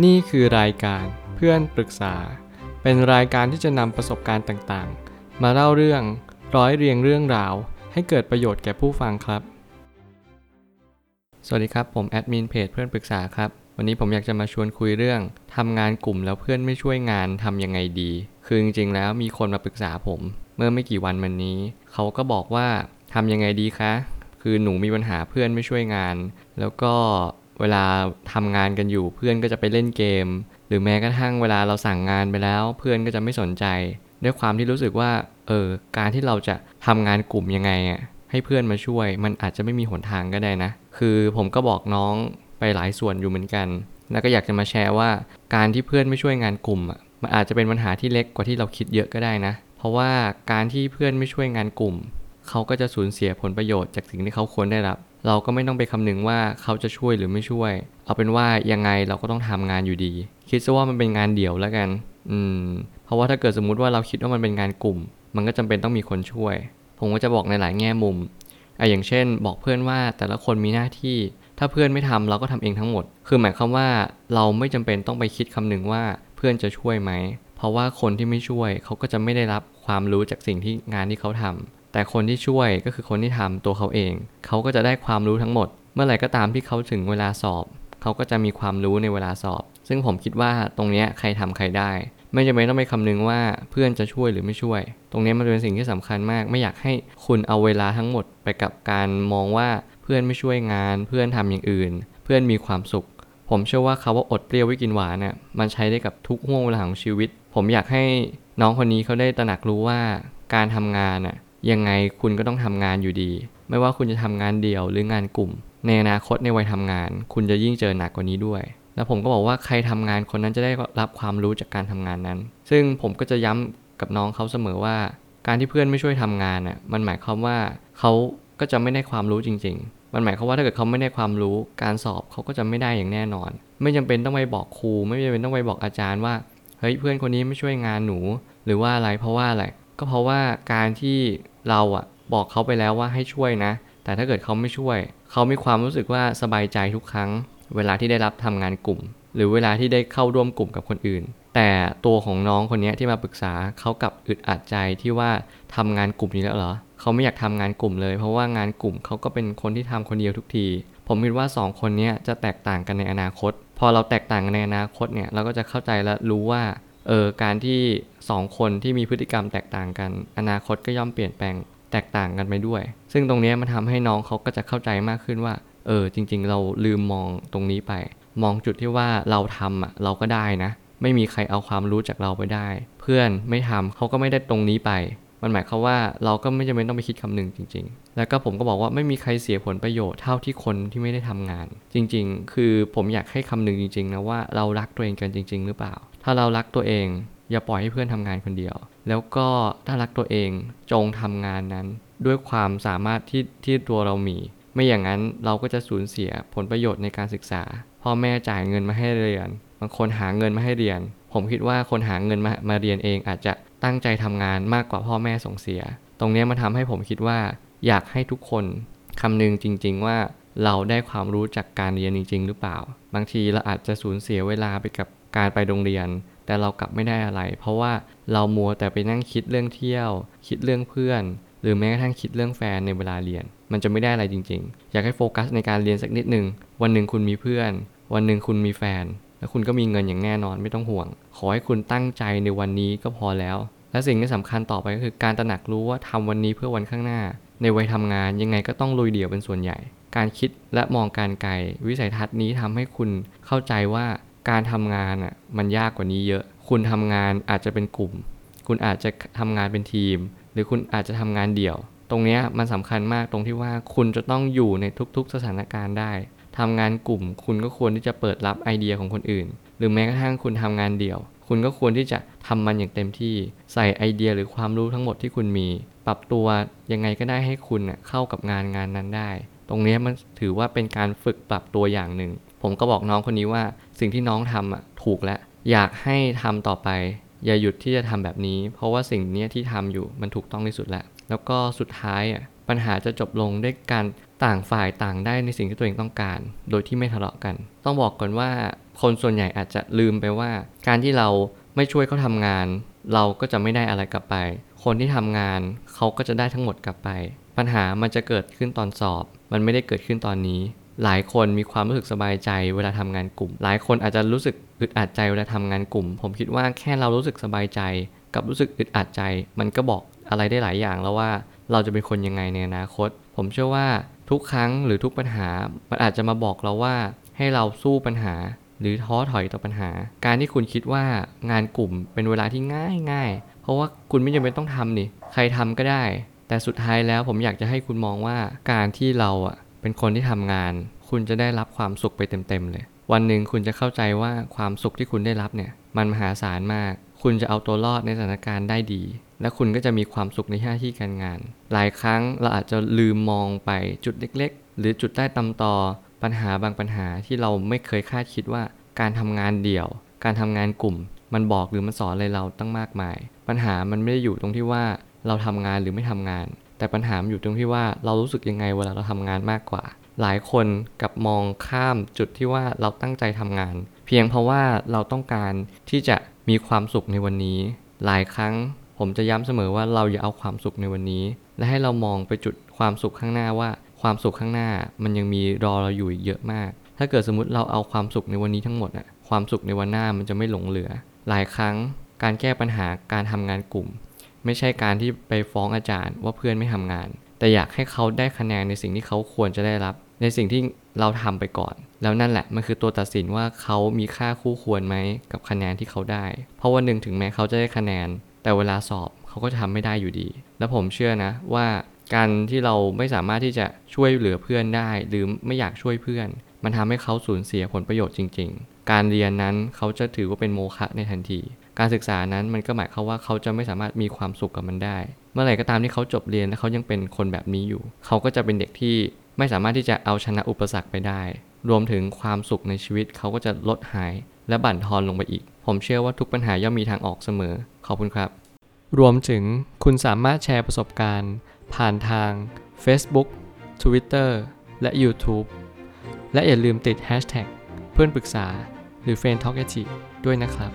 นี่คือรายการเพื่อนปรึกษา เป็นรายการที่จะนำประสบการณ์ต่างๆ มาเล่าเรื่องร้อยเรียงเรื่องราว ให้เกิดประโยชน์แก่ผู้ฟังครับ สวัสดีครับ ผมแอดมินเพจเพื่อนปรึกษาครับ วันนี้ผมอยากจะมาชวนคุยเรื่องทำงานกลุ่มแล้วเพื่อนไม่ช่วยงานทำยังไงดี คือจริงๆแล้วมีคนมาปรึกษาผม เมื่อไม่กี่วันมานี้ เขาก็บอกว่าทำยังไงดีคะ คือหนูมีปัญหาเพื่อนไม่ช่วยงาน แล้วก็ เวลาทำงานกันอยู่เพื่อนก็จะไปเล่นเกม หรือแม้กระทั่งเวลาเราสั่งงานไปแล้ว เพื่อนก็จะไม่สนใจ ด้วยความที่รู้สึกว่าเออการที่เราจะทำงานกลุ่มยังไงอะให้เพื่อนมาช่วย มันอาจจะไม่มีหนทางก็ได้นะ คือผมก็บอกน้องไปหลายส่วนอยู่เหมือนกัน แล้วก็อยากจะมาแชร์ว่า การที่เพื่อนไม่ช่วยงานกลุ่มอะมันอาจจะเป็นปัญหาที่เล็กกว่าที่เราคิดเยอะก็ได้นะ เพราะว่าการที่เพื่อนไม่ช่วยงานกลุ่ม เขาก็จะสูญเสียผลประโยชน์จากสิ่งที่เขาควรได้รับ เราก็ไม่ต้องไปคำนึงว่าเขาจะช่วยหรือไม่ช่วย เอาเป็นว่ายังไงเราก็ต้องทำงานอยู่ดี คิดซะว่ามันเป็นงานเดี่ยวแล้วกัน อืม เพราะว่าถ้าเกิดสมมุติว่าเราคิดว่ามันเป็นงานกลุ่ม มันก็จำเป็นต้องมีคนช่วย ผมก็จะบอกในหลายแง่มุมอะอย่างเช่น บอกเพื่อนว่าแต่ละคนมีหน้าที่ ถ้าเพื่อนไม่ทำเราก็ทำเองทั้งหมด คือหมายความว่าเราไม่จำเป็นต้องไปคิดคำนึงว่าเพื่อนจะช่วยไหม เพราะว่าคนที่ไม่ช่วยเขาก็จะไม่ได้รับความรู้จากสิ่งที่งานที่เขาทำ แต่คนที่ช่วยก็คือคนที่ทำตัวเขาเอง เขาก็จะได้ความรู้ทั้งหมด เมื่อไหร่ก็ตามที่เขาถึงเวลาสอบ เขาก็จะมีความรู้ในเวลาสอบ ซึ่งผมคิดว่าตรงนี้ใครทำใครได้ ไม่จำเป็นต้องไปคำนึงว่าเพื่อนจะช่วยหรือไม่ช่วย ตรงนี้มันเป็นสิ่งที่สำคัญมาก ไม่อยากให้คุณเอาเวลาทั้งหมดไปกับการมองว่าเพื่อนไม่ช่วยงาน เพื่อนทำอย่างอื่น เพื่อนมีความสุข ผมเชื่อว่าคาว่าอดเปรี้ยวไว้กินหวานน่ะมันใช้ได้กับทุกห่วงเวลาของชีวิต ผมอยากให้น้องคนนี้เขาได้ตระหนักรู้ว่าการทำงานน่ะ ยังไงคุณก็ต้องทำงานอยู่ดี ไม่ว่าคุณจะทำงานเดี่ยวหรืองานกลุ่ม ในอนาคตในวัยทำงาน คุณจะยิ่งเจอหนักกว่านี้ด้วย แล้วผมก็บอกว่าใครทำงานคนนั้นจะได้รับความรู้จากการทำงานนั้น ซึ่งผมก็จะย้ำกับน้องเขาเสมอว่า การที่เพื่อนไม่ช่วยทำงานน่ะมันหมายความว่าเขาก็จะไม่ได้ความรู้จริง ๆ มันหมายความว่าถ้าเกิดเขาไม่ได้ความรู้ การสอบเขาก็จะไม่ได้อย่างแน่นอน ไม่จำเป็นต้องไปบอกครู ไม่จำเป็นต้องไปบอกอาจารย์ว่าเฮ้ยเพื่อนคนนี้ไม่ช่วยงานหนู หรือว่าอะไรเพราะว่าอะไร ก็เพราะว่าการที่เราอะบอกเขาไปแล้วว่าให้ช่วยนะ แต่ถ้าเกิดเขาไม่ช่วย เขามีความรู้สึกว่าสบายใจทุกครั้ง เวลาที่ได้รับทำงานกลุ่ม หรือเวลาที่ได้เข้าร่วมกลุ่มกับคนอื่น แต่ตัวของน้องคนนี้ที่มาปรึกษาเขากับอึดอัดใจที่ว่าทำงานกลุ่มนี้แล้วเหรอเขาไม่อยากทำงานกลุ่มเลย เพราะว่างานกลุ่มเขาก็เป็นคนที่ทำคนเดียวทุกที ผมคิดว่า 2 คนนี้จะแตกต่างกันในอนาคต พอเราแตกต่างกันในอนาคตเนี่ยเราก็จะเข้าใจและรู้ว่า เออการที่2คนที่มีพฤติกรรมแตกต่างกัน อนาคตก็ย่อมเปลี่ยนแปลงแตกต่างกันไปด้วย ซึ่งตรงนี้มันทำให้น้องเขาก็จะเข้าใจมากขึ้นว่า เออ จริง ๆ เราลืมมองตรงนี้ไป มองจุดที่ว่าเราทำอะเราก็ได้นะ ไม่มีใครเอาความรู้จากเราไปได้ เพื่อนไม่ทำเขาก็ไม่ได้ตรงนี้ไป มันหมายความว่าเราก็ไม่จำเป็นต้องไปคิดคำหนึ่งจริง ๆ แล้วก็ผมก็บอกว่าไม่มีใครเสียผลประโยชน์เท่าที่คนที่ไม่ได้ทำงาน จริง ๆ คือผมอยากให้คำนึงจริง ๆ นะว่าเรารักตัวเองกันจริง ๆ หรือเปล่า ถ้าเรารักตัวเอง อย่าปล่อยให้เพื่อนทำงานคนเดียว แล้วก็ถ้ารักตัวเองจงทำงานนั้น ด้วยความสามารถที่ที่ตัวเรามี ไม่อย่างนั้นเราก็จะสูญเสียผลประโยชน์ในการศึกษา พ่อแม่จ่ายเงินมาให้เรียน บางคนหาเงินมาให้เรียน ผมคิดว่าคนหาเงินมามาเรียนเองอาจจะตั้งใจทำงานมากกว่าพ่อแม่ส่งเสีย ตรงนี้มาทำให้ผมคิดว่า อยากให้ทุกคนคำนึงจริง ๆ ว่าเราได้ความรู้จากการเรียนจริง ๆ หรือเปล่า บางทีเราอาจจะสูญเสียเวลาไปกับ การไปโรงเรียน แต่เรากลับไม่ได้อะไร เพราะว่าเรามัวแต่ไปนั่งคิดเรื่องเที่ยว คิดเรื่องเพื่อน หรือแม้กระทั่งคิดเรื่องแฟนในเวลาเรียน มันจะไม่ได้อะไรจริง ๆ อยากให้โฟกัสในการเรียนสักนิดหนึ่งวันหนึ่งคุณมีเพื่อน วันหนึ่งคุณมีแฟน แล้วคุณก็มีเงินอย่างแน่นอนไม่ต้องห่วง ขอให้คุณตั้งใจในวันนี้ก็พอแล้ว และสิ่งที่สำคัญต่อไปก็คือการตระหนักรู้ว่าทำวันนี้เพื่อวันข้างหน้า ในวัยทำงานยังไงก็ต้องลุยเดี่ยวเป็นส่วนใหญ่การคิดและมองการไกล วิสัยทัศน์นี้ทำให้คุณเข้าใจว่า การทำงานอะมันยากกว่านี้เยอะ คุณทำงานอาจจะเป็นกลุ่ม คุณอาจจะทำงานเป็นทีม หรือคุณอาจจะทำงานเดี่ยว ตรงนี้มันสำคัญมากตรงที่ว่าคุณจะต้องอยู่ในทุกๆ สถานการณ์ได้ทำงานกลุ่ม คุณก็ควรที่จะเปิดรับไอเดียของคนอื่น หรือแม้กระทั่งคุณทำงานเดี่ยว คุณก็ควรที่จะทำมันอย่างเต็มที่ ใส่ไอเดียหรือความรู้ทั้งหมดที่คุณมี ปรับตัวยังไงก็ได้ให้คุณเข้ากับงานงานนั้นได้ ตรงนี้มันถือว่าเป็นการฝึกปรับตัวอย่างหนึ่ง ผมก็บอกน้องคนนี้ว่าสิ่งที่น้องทำอะถูกแล้ว อยากให้ทำต่อไป อย่าหยุดที่จะทำแบบนี้ เพราะว่าสิ่งนี้ที่ทำอยู่มันถูกต้องที่สุดแล้ว แล้วก็สุดท้ายอะปัญหาจะจบลงด้วยการต่างฝ่ายต่างได้ในสิ่งที่ตัวเองต้องการ โดยที่ไม่ทะเลาะกัน ต้องบอกก่อนว่าคนส่วนใหญ่อาจจะลืมไปว่า การที่เราไม่ช่วยเขาทำงาน เราก็จะไม่ได้อะไรกลับไป คนที่ทำงานเขาก็จะได้ทั้งหมดกลับไป ปัญหามันจะเกิดขึ้นตอนสอบ มันไม่ได้เกิดขึ้นตอนนี้ หลายคนมีความรู้สึกสบายใจเวลาทำงานกลุ่ม หลายคนอาจจะรู้สึกอึดอัดใจเวลาทำงานกลุ่ม ผมคิดว่าแค่เรารู้สึกสบายใจ กับรู้สึกอึดอัดใจ มันก็บอกอะไรได้หลายอย่างแล้วว่าเราจะเป็นคนยังไงในอนาคต ผมเชื่อว่าทุกครั้งหรือทุกปัญหา มันอาจจะมาบอกเราว่าให้เราสู้ปัญหา หรือท้อถอยต่อปัญหา การที่คุณคิดว่างานกลุ่มเป็นเวลาที่ง่ายง่ายเพราะว่าคุณไม่จำเป็นต้องทำนี่ใครทำก็ได้ แต่สุดท้ายแล้วผมอยากจะให้คุณมองว่าการที่เราอะ เป็นคนที่ทำงาน คุณจะได้รับความสุขไปเต็มๆเลย วันหนึ่งคุณจะเข้าใจว่าความสุขที่คุณได้รับเนี่ย มันมหาศาลมาก คุณจะเอาตัวรอดในสถานการณ์ได้ดี และคุณก็จะมีความสุขในหน้าที่การงาน หลายครั้งเราอาจจะลืมมองไปจุดเล็ก ๆ หรือจุดใต้ตำตอปัญหาบางปัญหาที่เราไม่เคยคาดคิดว่า การทำงานเดี่ยว การทำงานกลุ่ม มันบอกหรือมันสอนอะไรเราตั้งมากมาย ปัญหามันไม่ได้อยู่ตรงที่ว่าเราทำงานหรือไม่ทำงาน แต่ปัญหาอยู่ตรงที่ว่าเรารู้สึกยังไงเวลาเราทำงานมากกว่า หลายคนกับมองข้ามจุดที่ว่าเราตั้งใจทำงาน เพียงเพราะว่าเราต้องการที่จะมีความสุขในวันนี้ หลายครั้งผมจะย้ำเสมอว่าเราอย่าเอาความสุขในวันนี้ และให้เรามองไปจุดความสุขข้างหน้าว่า ความสุขข้างหน้ามันยังมีรอเราอยู่อีกเยอะมาก ถ้าเกิดสมมติเราเอาความสุขในวันนี้ทั้งหมดอะความสุขในวันหน้ามันจะไม่หลงเหลือ หลายครั้งการแก้ปัญหาการทำงานกลุ่ม ไม่ใช่การที่ไปฟ้องอาจารย์ว่าเพื่อนไม่ทำงาน แต่อยากให้เขาได้คะแนนในสิ่งที่เขาควรจะได้รับ ในสิ่งที่เราทำไปก่อน แล้วนั่นแหละมันคือตัวตัดสินว่าเขามีค่าคู่ควรไหมกับคะแนนที่เขาได้ เพราะวันหนึ่งถึงแม้เขาจะได้คะแนน แต่เวลาสอบเขาก็จะทำไม่ได้อยู่ดี และผมเชื่อนะว่าการที่เราไม่สามารถที่จะช่วยเหลือเพื่อนได้ หรือไม่อยากช่วยเพื่อน มันทำให้เขาสูญเสียผลประโยชน์จริง ๆ การเรียนนั้นเขาจะถือว่าเป็นโมฆะในทันที การศึกษานั้นมันก็หมายความว่าเขาจะไม่สามารถมีความสุขกับมันได้ เมื่อไหร่ก็ตามที่เขาจบเรียนและเขายังเป็นคนแบบนี้อยู่ เขาก็จะเป็นเด็กที่ไม่สามารถที่จะเอาชนะอุปสรรคไปได้ รวมถึงความสุขในชีวิตเขาก็จะลดหายและบั่นทอนลงไปอีก ผมเชื่อว่าทุกปัญหาย่อมมีทางออกเสมอ ขอบคุณครับ รวมถึงคุณสามารถแชร์ประสบการณ์ ผ่านทาง Facebook Twitter และ YouTube และอย่าลืมติด Hashtag เพื่อนปรึกษาหรือ f r ร e n d t a l k ด้วยนะครับ